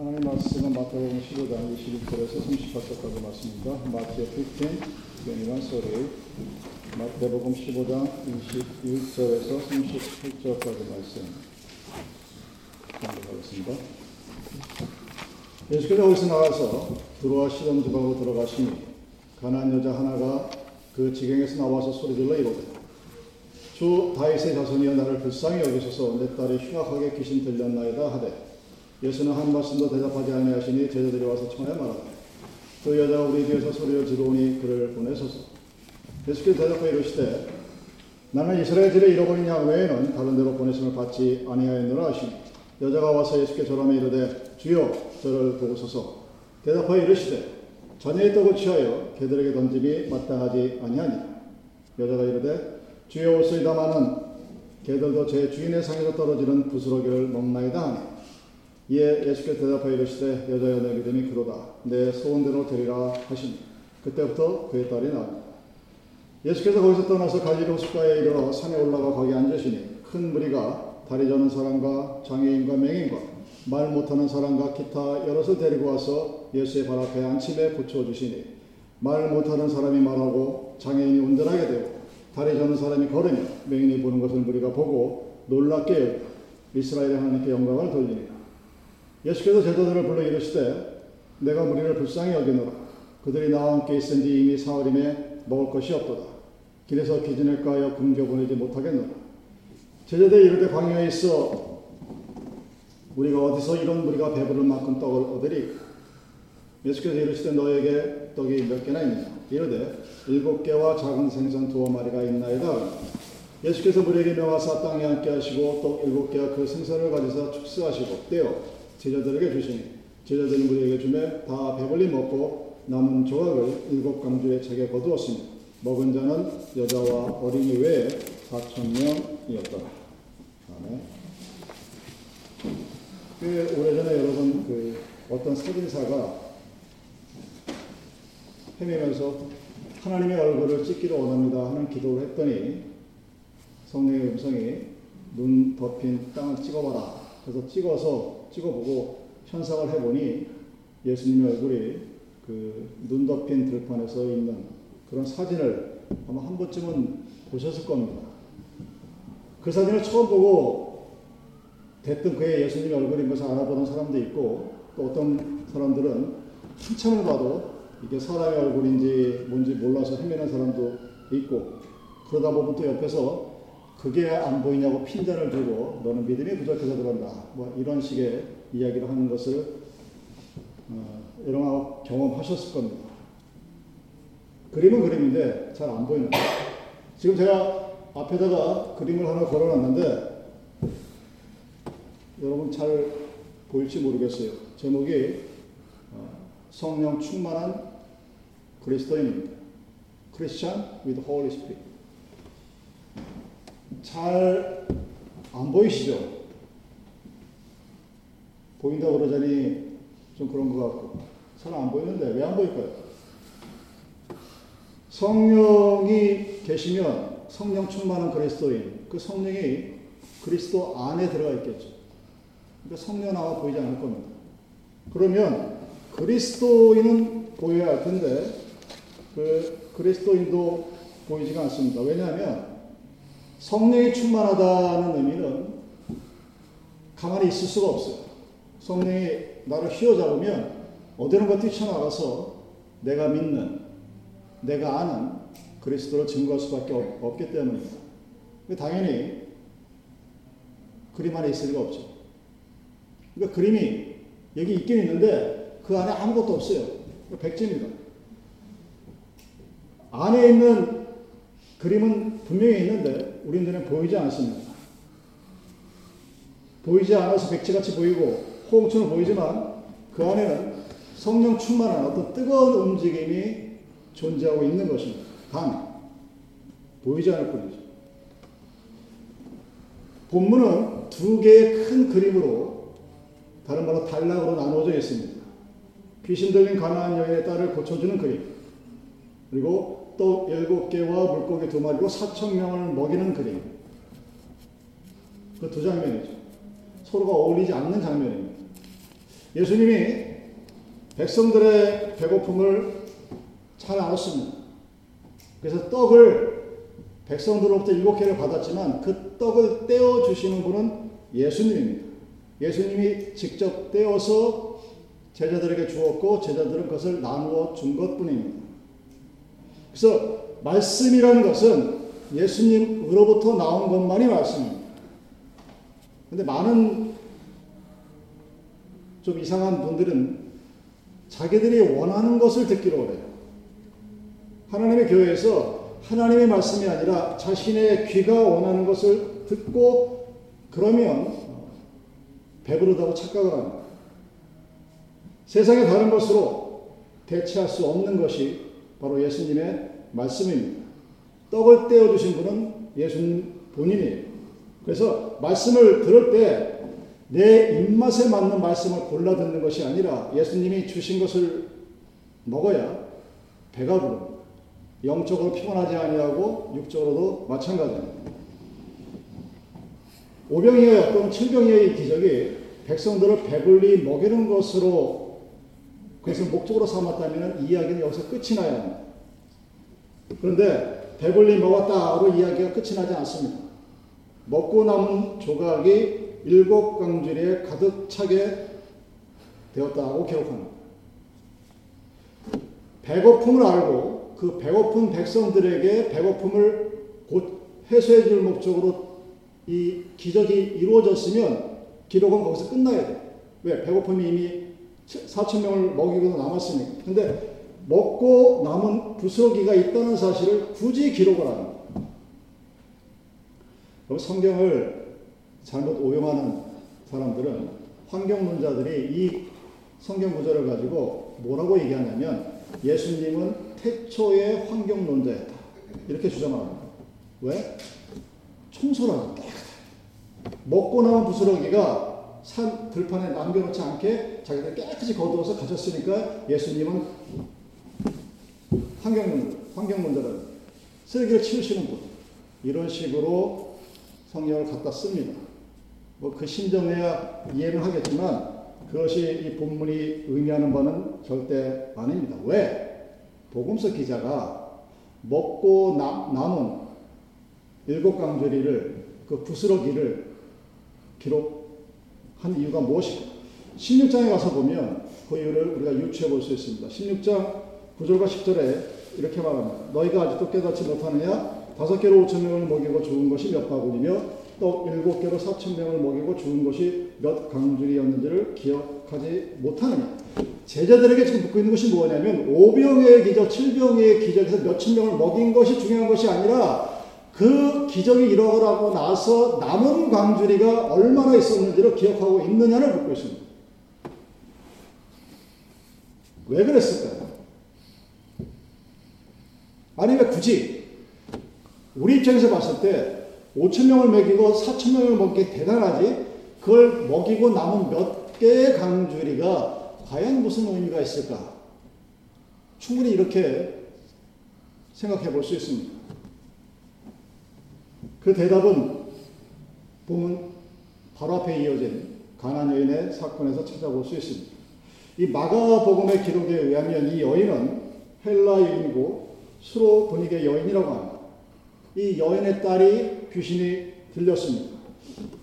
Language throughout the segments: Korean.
하나님 말씀은 마태복음 15장 21절에서 38절까지 말씀입니다. 마태 15, 21, sorry. 마태복음 15장 21절에서 38절까지 말씀 공부하겠습니다. 예수께서 어디서 나와서 들어와 시돈 지방으로 들어가시니 가난 여자 하나가 그 지경에서 나와서 소리질러 이르되 주 다윗의 자손이여 나를 불쌍히 여기소서 내 딸이 흉악하게 귀신 들렸나이다 하되 예수는 한 말씀도 대답하지 아니하시니 제자들이 와서 청하여 말하되 그 여자가 우리 뒤에서 소리를 지르오니 그를 보내소서. 예수께서 대답하여 이르시되 나는 이스라엘 들의 잃어버린 양 외에는 다른 데로 보내심을 받지 아니하였노라 하시니 여자가 와서 예수께 절하며 이르되 주여 저를 보고소서. 대답하여 이르시되 자녀의 떡을 취하여 개들에게 던짐이 마땅하지 아니하니. 여자가 이르되 주여 올소이다마는 개들도 제 주인의 상에서 떨어지는 부스러기를 먹나이다 하니 이에 예수께서 대답하여 이르시되 여자여 내 믿음이 그로다 내 소원대로 되리라 하시니 그때부터 그의 딸이 나옵니다. 예수께서 거기서 떠나서 갈릴리 호숫가에 이르러 산에 올라가 거기 앉으시니 큰 무리가 다리 저는 사람과 장애인과 맹인과 말 못하는 사람과 기타 여럿을 데리고 와서 예수의 발 앞에 안침에 붙여주시니 말 못하는 사람이 말하고 장애인이 운전하게 되고 다리 저는 사람이 걸으며 맹인이 보는 것을 우리가 보고 놀랍게 이스라엘의 하나님께 영광을 돌리니 예수께서 제자들을 불러 이르시되 내가 무리를 불쌍히 여기노라. 그들이 나와 함께 있은 지 이미 사흘임에 먹을 것이 없도다. 길에서 기진할까 하여 굶겨 보내지 못하겠노라. 제자들이 이르되 광야에 있어. 우리가 어디서 이런 무리가 배부를 만큼 떡을 얻으리? 예수께서 이르시되 너에게 떡이 몇 개나 있느냐? 이르되 일곱 개와 작은 생선 두어 마리가 있나이다. 예수께서 무리에게 명하사 땅에 앉게 하시고 떡 일곱 개와 그 생선을 가지사 축사하시고 떼어 제자들에게 주시니 제자들이 무리에게 주매 다 배불리 먹고 남은 조각을 일곱 강주의 책에 거두었으니 먹은 자는 여자와 어린이 외에 사천 명이었더라. 아멘. 그 오래전에 여러분 그 어떤 사진사가 헤매면서 하나님의 얼굴을 찍기를 원합니다 하는 기도를 했더니 성령의 음성이 눈 덮인 땅을 찍어봐라. 그래서 찍어서 찍어보고 현상을 해보니 예수님의 얼굴이 그 눈 덮인 들판에 서 있는 그런 사진을 아마 한 번쯤은 보셨을 겁니다. 그 사진을 처음 보고 대뜸 그의 예수님의 얼굴인 것을 알아보는 사람도 있고 또 어떤 사람들은 한참을 봐도 이게 사람의 얼굴인지 뭔지 몰라서 헤매는 사람도 있고 그러다 보면 또 옆에서 그게 안 보이냐고 핀잔을 들고 너는 믿음이 부족해서 그런다. 뭐 이런 식의 이야기를 하는 것을 어, 여러분 경험하셨을 겁니다. 그림은 그림인데 잘 안 보이는 거예요. 지금 제가 앞에다가 그림을 하나 걸어놨는데 여러분 잘 보일지 모르겠어요. 제목이 어, 성령 충만한 그리스도인입니다. Christian with Holy Spirit. 잘 안 보이시죠? 보인다고 그러자니 좀 그런 것 같고 잘 안 보이는데 왜 안 보일까요? 성령이 계시면 성령 충만한 그리스도인 그 성령이 그리스도 안에 들어가 있겠죠. 그러니까 성령 나와 보이지 않을 겁니다. 그러면 그리스도인은 보여야 할 텐데 그 그리스도인도 보이지가 않습니다. 왜냐하면 성령이 충만하다는 의미는 가만히 있을 수가 없어요. 성령이 나를 휘어잡으면 어디론가 뛰쳐나가서 내가 믿는, 내가 아는 그리스도를 증거할 수밖에 없기 때문입니다. 당연히 그림 안에 있을 리가 없죠. 그러니까 그림이 여기 있긴 있는데 그 안에 아무것도 없어요. 백지입니다. 안에 있는 그림은 분명히 있는데 우리 눈에 보이지 않습니다. 보이지 않아서 백지같이 보이고 호응처럼 보이지만 그 안에는 성령 충만한 어떤 뜨거운 움직임이 존재하고 있는 것입니다. 단 보이지 않을 뿐이죠. 본문은 두 개의 큰 그림으로 다른 말로 단락으로 나누어져 있습니다. 귀신 들린 가나안 여인의 딸을 고쳐주는 그림 그리고 또 일곱 개와 물고기 두 마리로 사천 명을 먹이는 그림 그 두 장면이죠. 서로가 어울리지 않는 장면입니다. 예수님이 백성들의 배고픔을 잘 알았습니다. 그래서 떡을 백성들로부터 일곱 개를 받았지만 그 떡을 떼어 주시는 분은 예수님입니다. 예수님이 직접 떼어서 제자들에게 주었고 제자들은 그것을 나누어 준 것뿐입니다. 그래서 말씀이라는 것은 예수님으로부터 나온 것만이 말씀입니다. 근데 많은 좀 이상한 분들은 자기들이 원하는 것을 듣기로 그래요. 하나님의 교회에서 하나님의 말씀이 아니라 자신의 귀가 원하는 것을 듣고 그러면 배부르다고 착각을 합니다. 세상의 다른 것으로 대체할 수 없는 것이 바로 예수님의 말씀입니다. 떡을 떼어 주신 분은 예수님 본인이에요. 그래서 말씀을 들을 때 내 입맛에 맞는 말씀을 골라 듣는 것이 아니라 예수님이 주신 것을 먹어야 배가 부릅니다. 영적으로 피곤하지 아니하고 육적으로도 마찬가지입니다. 오병이어 또는 칠병이어의 기적이 백성들을 배불리 먹이는 것으로 그것을 목적으로 삼았다면 이야기는 여기서 끝이 나야 합니다. 그런데 배불리 먹었다로 이야기가 끝이 나지 않습니다. 먹고 남은 조각이 일곱 강줄에 가득 차게 되었다고 기록합니다. 배고픔을 알고 그 배고픈 백성들에게 배고픔을 곧 해소해 줄 목적으로 이 기적이 이루어졌으면 기록은 거기서 끝나야 돼. 왜? 배고픔이 이미 4천 명을 먹이고 남았으니까. 근데 먹고 남은 부스러기가 있다는 사실을 굳이 기록을 합니다. 그럼 성경을 잘못 오용하는 사람들은 환경론자들이 이 성경 구절을 가지고 뭐라고 얘기하냐면 예수님은 태초의 환경론자였다. 이렇게 주장합니다. 왜? 청소를 합니다. 먹고 남은 부스러기가 산 들판에 남겨놓지 않게 자기들 깨끗이 거두어서 가졌으니까 예수님은 환경문, 환경문제를 쓰레기를 치우시는 분. 이런 식으로 성경을 갖다 씁니다. 뭐 그 심정에야 이해는 하겠지만 그것이 이 본문이 의미하는 바는 절대 아닙니다. 왜? 복음서 기자가 먹고 남, 남은 일곱 강조리를 그 부스러기를 기록 한 이유가 무엇일까? 16장에 가서 보면 그 이유를 우리가 유추해 볼 수 있습니다. 16장 9절과 10절에 이렇게 말합니다. 너희가 아직도 깨닫지 못하느냐? 다섯 개로 오천 명을 먹이고 죽은 것이 몇 바구니며 또 일곱 개로 사천 명을 먹이고 죽은 것이 몇 강줄이었는지를 기억하지 못하느냐? 제자들에게 지금 묻고 있는 것이 뭐냐면 오병의 기적, 칠병의 기적에서 몇천 명을 먹인 것이 중요한 것이 아니라 그 기적이 일어나고 나서 남은 광주리가 얼마나 있었는지를 기억하고 있느냐를 묻고 있습니다. 왜 그랬을까요? 아니 왜 굳이 우리 입장에서 봤을 때 5천 명을 먹이고 4천 명을 먹기 대단하지 그걸 먹이고 남은 몇 개의 강주리가 과연 무슨 의미가 있을까? 충분히 이렇게 생각해 볼 수 있습니다. 그 대답은 보면 바로 앞에 이어진 가난 여인의 사건에서 찾아볼 수 있습니다. 이 마가복음의 기록에 의하면 이 여인은 헬라 여인이고 수로 분위기의 여인이라고 합니다. 이 여인의 딸이 귀신이 들렸습니다.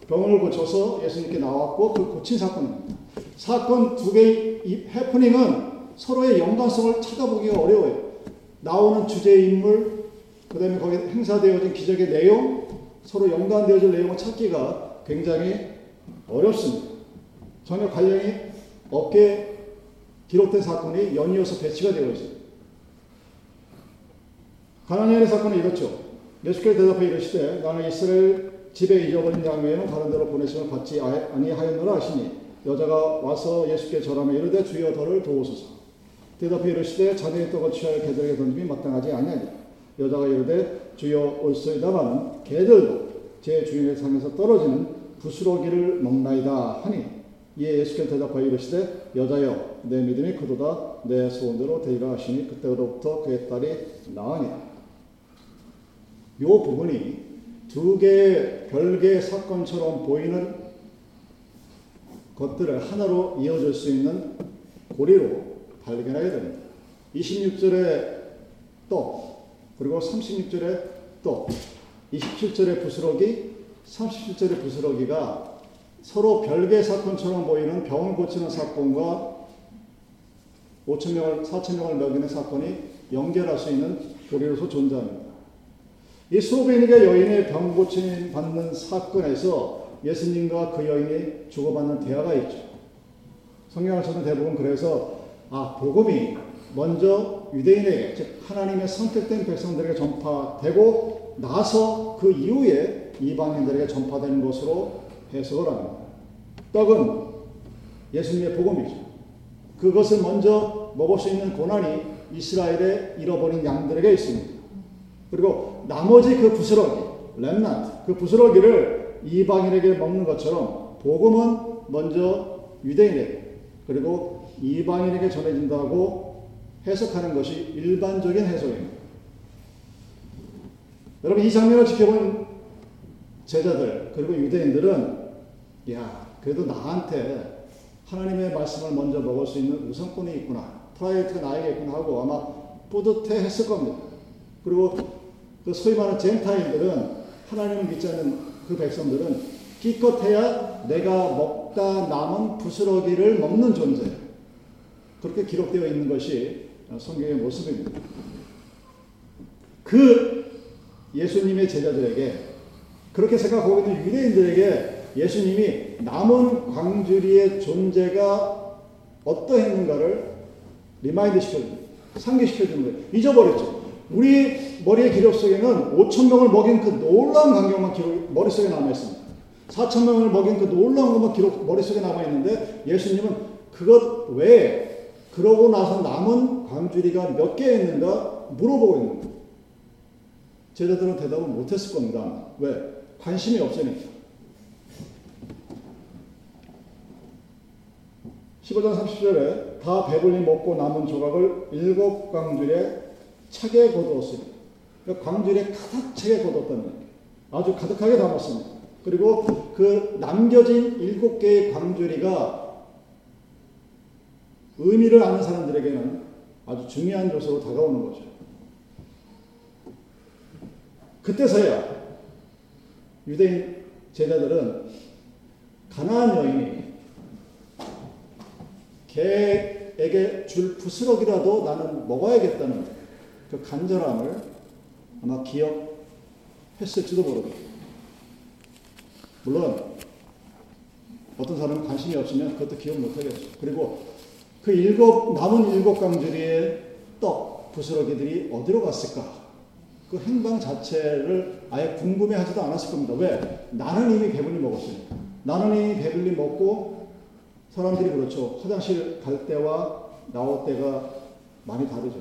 병을 고쳐서 예수님께 나왔고 그 고친 사건입니다. 사건 두 개의 해프닝은 서로의 연관성을 찾아보기가 어려워요. 나오는 주제 인물, 그 다음에 거기 행사되어진 기적의 내용, 서로 연관되어질 내용을 찾기가 굉장히 어렵습니다. 전혀 관련이 없게 기록된 사건이 연이어서 배치가 되어 있습니다. 가나니아의 사건은 이렇죠. 예수께서 대답해 이르시되 나는 이스라엘 집에 잊어버린 양 외에는 다른 데로 보내심을 받지 아니하였노라 하시니 여자가 와서 예수께 절하며 이르되 주여 저를 도우소서. 대답해 이르시되 자네의 떡을 취하여 개들에게 던짐이 마땅하지 아니하니 여자가 이르되 주여 올소이다마는 개들도 제 주인의 상에서 떨어지는 부스러기를 먹나이다 하니 이에 예수께서 대답하여 이르시되 여자여 내 믿음이 크도다 내 소원대로 되리라 하시니 그때로부터 그의 딸이 나으니라 이 부분이 두 개의 별개의 사건처럼 보이는 것들을 하나로 이어줄 수 있는 고리로 발견하게 됩니다. 26절에 떡, 그리고 36절에 떡, 27절의 부스러기, 37절의 부스러기가 서로 별개 사건처럼 보이는 병을 고치는 사건과 5천 명을 4천 명을 먹이는 사건이 연결할 수 있는 고리로서 존재합니다. 이 수로베니가 여인의 병 고침 받는 사건에서 예수님과 그 여인이 주고받는 대화가 있죠. 성경에서는 대부분 그래서 아 복음이 먼저 유대인에게 즉 하나님의 선택된 백성들에게 전파되고 나서 그 이후에 이방인들에게 전파되는 것으로 해석을 합니다. 떡은 예수님의 복음이죠. 그것을 먼저 먹을 수 있는 고난이 이스라엘의 잃어버린 양들에게 있습니다. 그리고 나머지 그 부스러기, 렘난트, 그 부스러기를 이방인에게 먹는 것처럼 복음은 먼저 유대인에게 그리고 이방인에게 전해진다고 해석하는 것이 일반적인 해석입니다. 여러분 이 장면을 지켜본 제자들 그리고 유대인들은 야 그래도 나한테 하나님의 말씀을 먼저 먹을 수 있는 우선권이 있구나 priority가 나에게 있구나 하고 아마 뿌듯해 했을 겁니다. 그리고 그 소위 말하는 Gentile들은 하나님을 믿지 않는 그 백성들은 기껏해야 내가 먹다 남은 부스러기를 먹는 존재 그렇게 기록되어 있는 것이 성경의 모습입니다. 그 예수님의 제자들에게 그렇게 생각하고 있는 유대인들에게 예수님이 남은 광주리의 존재가 어떠했는가를 remind 시켜줍니다. 상기시켜주는 거예요. 잊어버렸죠. 우리 머리의 기록 속에는 5천 명을 먹인 그 놀라운 광경만 기록, 머릿속에 남아있습니다. 4천 명을 먹인 그 놀라운 것만 기록, 머릿속에 남아있는데 예수님은 그것 외에 그러고 나서 남은 광주리가 몇개 있는가 물어보고 있는 거예요. 제자들은 대답을 못했을 겁니다. 왜? 관심이 없으니까. 15장 30절에 다 배불리 먹고 남은 조각을 일곱 광줄에 차게 거두었습니다. 그러니까 광줄에 가득 차게 거뒀다는 거예요. 아주 가득하게 담았습니다. 그리고 그 남겨진 일곱 개의 광주리가 의미를 아는 사람들에게는 아주 중요한 요소로 다가오는 거죠. 그때서야 유대인 제자들은 가나안 여인이 개에게 줄 부스러기라도 나는 먹어야겠다는 그 간절함을 아마 기억했을지도 모릅니다. 물론 어떤 사람은 관심이 없으면 그것도 기억 못하겠죠. 그리고 그 일곱 남은 일곱 강주리의 떡 부스러기들이 어디로 갔을까? 그 행방 자체를 아예 궁금해 하지도 않았을 겁니다. 왜? 나는 이미 배불리 먹었으니까. 나는 이미 배불리 먹고 사람들이 그렇죠. 화장실 갈 때와 나올 때가 많이 다르죠.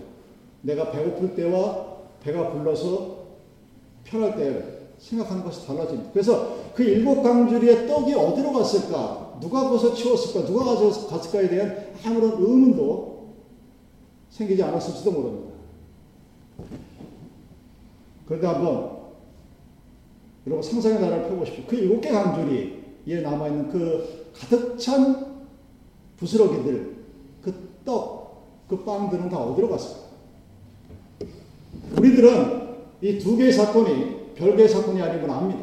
내가 배고플 때와 배가 불러서 편할 때 생각하는 것이 달라집니다. 그래서 그 일곱 강주리의 떡이 어디로 갔을까? 누가 그것을 치웠을까? 누가 가져갔을까에 대한 아무런 의문도 생기지 않았을지도 모릅니다. 그런데 한번 여러분 상상의 나라를 펴보십시오. 그 일곱 개 강줄이에 남아있는 그 가득 찬 부스러기들, 그 떡, 그 빵들은 다 어디로 갔을까? 우리들은 이 두 개의 사건이 별개의 사건이 걸 압니다.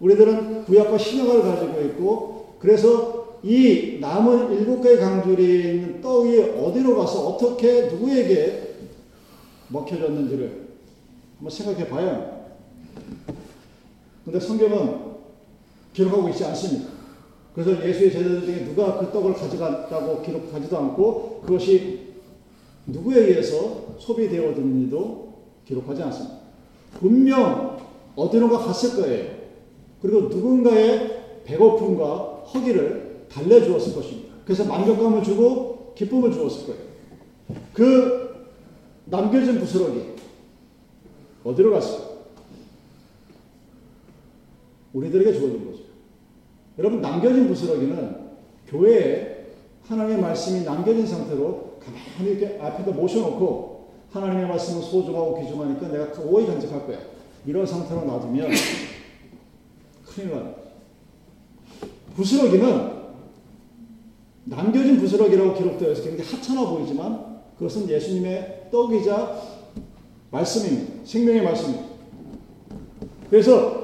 우리들은 구약과 신약을 가지고 있고 그래서 이 남은 일곱 개의 강줄이 있는 떡이 어디로 가서 어떻게 누구에게 먹혀졌는지를 한번 생각해 합니다. 근데 성경은 기록하고 있지 않습니다. 그래서 예수의 제자들 중에 누가 그 떡을 가져갔다고 기록하지도 않고 그것이 누구에 의해서 소비되었는지도 기록하지 않습니다. 분명 어디론가 갔을 거예요. 그리고 누군가의 배고픔과 허기를 달래주었을 것입니다. 그래서 만족감을 주고 기쁨을 주었을 거예요. 그 남겨진 부스러기 어디로 갔어요? 우리들에게 주어진 거죠. 여러분 남겨진 부스러기는 교회에 하나님의 말씀이 남겨진 상태로 가만히 이렇게 앞에다 모셔놓고 하나님의 말씀을 소중하고 귀중하니까 내가 오히 간직할 거야. 이런 상태로 놔두면 큰일 나요. 부스러기는 남겨진 부스러기라고 기록되어 있어 굉장히 하찮아 보이지만 그것은 예수님의 떡이자 말씀입니다. 생명의 말씀입니다. 그래서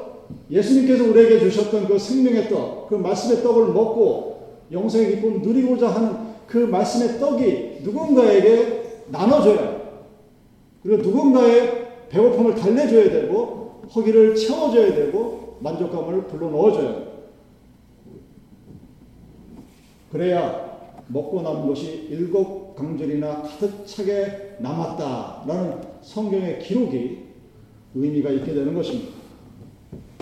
예수님께서 우리에게 주셨던 그 생명의 떡, 그 말씀의 떡을 먹고 영생의 기쁨을 누리고자 하는 그 말씀의 떡이 누군가에게 나눠줘야 그리고 누군가의 배고픔을 달래줘야 되고 허기를 채워줘야 되고 만족감을 불러 넣어줘야 그래야 먹고 남은 것이 일곱 강줄이나 가득 차게 남았다라는 성경의 기록이 의미가 있게 되는 것입니다.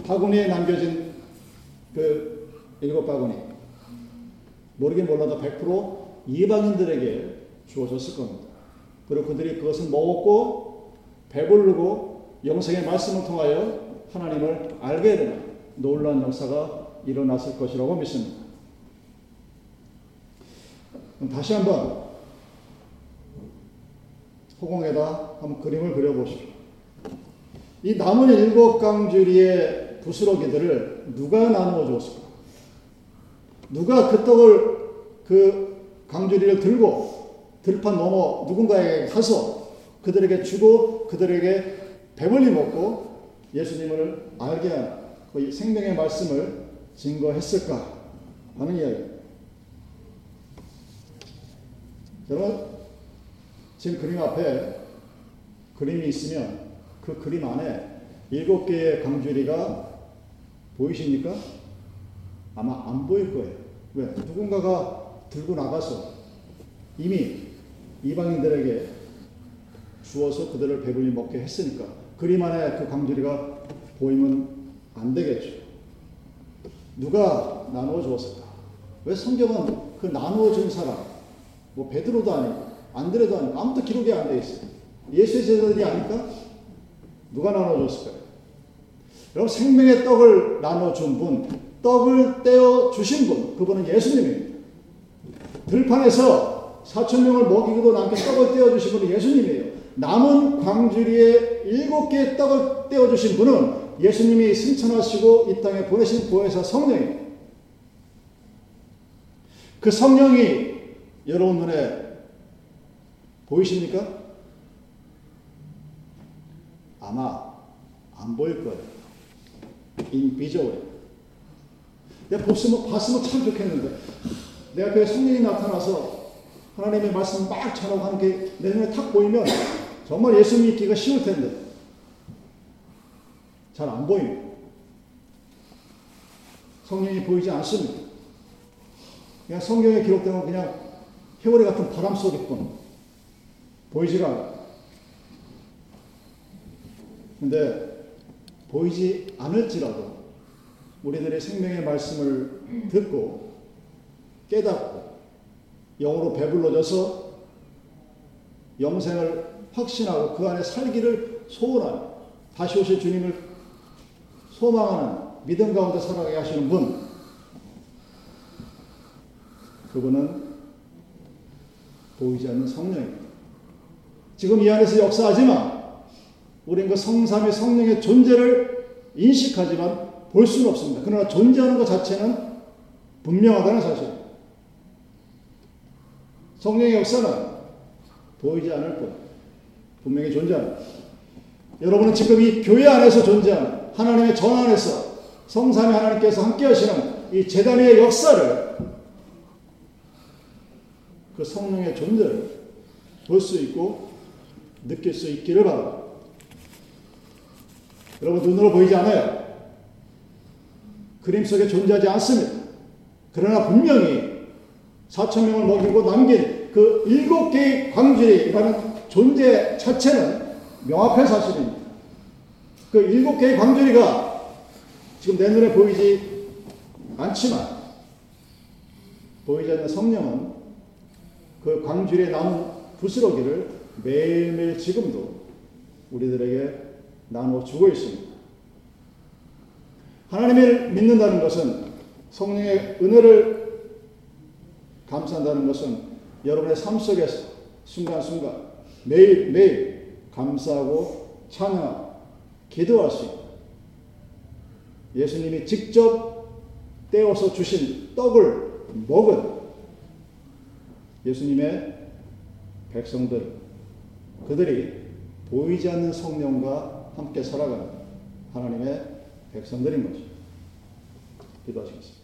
바구니에 남겨진 그 일곱 바구니 모르긴 몰라도 100% 이방인들에게 주어졌을 겁니다. 그리고 그들이 그것을 먹었고 배부르고 영생의 말씀을 통하여 하나님을 알게 되는 놀라운 역사가 일어났을 것이라고 믿습니다. 다시 한번 허공에다 한번 그림을 그려보십시오. 이 남은 일곱 강주리의 부스러기들을 누가 나누어 줬을까? 누가 그 떡을 그 강주리를 들고 들판 넘어 누군가에게 가서 그들에게 주고 그들에게 배불리 먹고 예수님을 알게 하는 그 생명의 말씀을 증거했을까 하는 이야기. 여러분, 지금 그림 앞에 그림이 있으면 그 그림 안에 일곱 개의 강주리가 보이십니까? 아마 안 보일 거예요. 왜? 누군가가 들고 나가서 이미 이방인들에게 주어서 그들을 배불리 먹게 했으니까 그림 안에 그 강주리가 보이면 안 되겠죠. 누가 나누어 주었을까? 왜 성경은 그 나누어 준 사람, 뭐 베드로도 아니고 안드레도 아니고 아무도 기록이 안 돼 있어요. 예수의 제자들이 아닐까? 누가 나눠줬을까요? 여러분 생명의 떡을 나눠준 분, 떡을 떼어 주신 분, 그분은 예수님입니다. 들판에서 사천 명을 먹이고도 남게 떡을 떼어 주신 분은 예수님이에요. 남은 광주리에 일곱 개의 떡을 떼어 주신 분은 예수님이 승천하시고 이 땅에 보내신 보혜사 성령이에요. 그 성령이 여러분 눈에 보이십니까? 아마 안 보일 거예요. invisible. 내가 봤으면, 봤으면 참 좋겠는데. 내 앞에 성령이 나타나서 하나님의 말씀 막 전하고 하는 게 내 눈에 탁 보이면 정말 예수 믿기가 쉬울 텐데. 잘 안 보입니다. 성령이 보이지 않습니다. 그냥 성경에 기록된 건 그냥 해오리 같은 바람 뿐. 보이지가 않아. 근데 보이지 않을지라도 우리들의 생명의 말씀을 듣고 깨닫고 영으로 배불러져서 영생을 확신하고 그 안에 살기를 소원하는 다시 오실 주님을 소망하는 믿음 가운데 살아가게 하시는 분 그분은 보이지 않는 성령입니다. 지금 이 안에서 역사하지만 우리는 그 성삼의 성령의 존재를 인식하지만 볼 수는 없습니다. 그러나 존재하는 것 자체는 분명하다는 사실입니다. 성령의 역사는 보이지 않을 뿐 분명히 존재합니다. 여러분은 지금 이 교회 안에서 존재하는 하나님의 전 안에서 성삼의 하나님께서 함께 하시는 이 재단의 역사를 그 성령의 존재를 볼 수 있고 느낄 수 있기를 바랍니다. 여러분 눈으로 보이지 않아요. 그림 속에 존재하지 않습니다. 그러나 분명히 4천 명을 먹이고 남긴 그 일곱 개의 광주리라는 존재 자체는 명확한 사실입니다. 그 일곱 개의 광주리가 지금 내 눈에 보이지 않지만 보이지 않는 성령은 그 광주리에 남은 부스러기를 매일매일 지금도 우리들에게 나누어 주고 있습니다. 하나님을 믿는다는 것은 성령의 은혜를 감사한다는 것은 여러분의 삶 속에서 순간순간 매일매일 감사하고 찬양하고 기도할 수 있다. 예수님이 직접 떼어서 주신 떡을 먹은 예수님의 백성들, 그들이 보이지 않는 성령과 함께 살아가는 하나님의 백성들인 거죠. 기도하시겠습니다.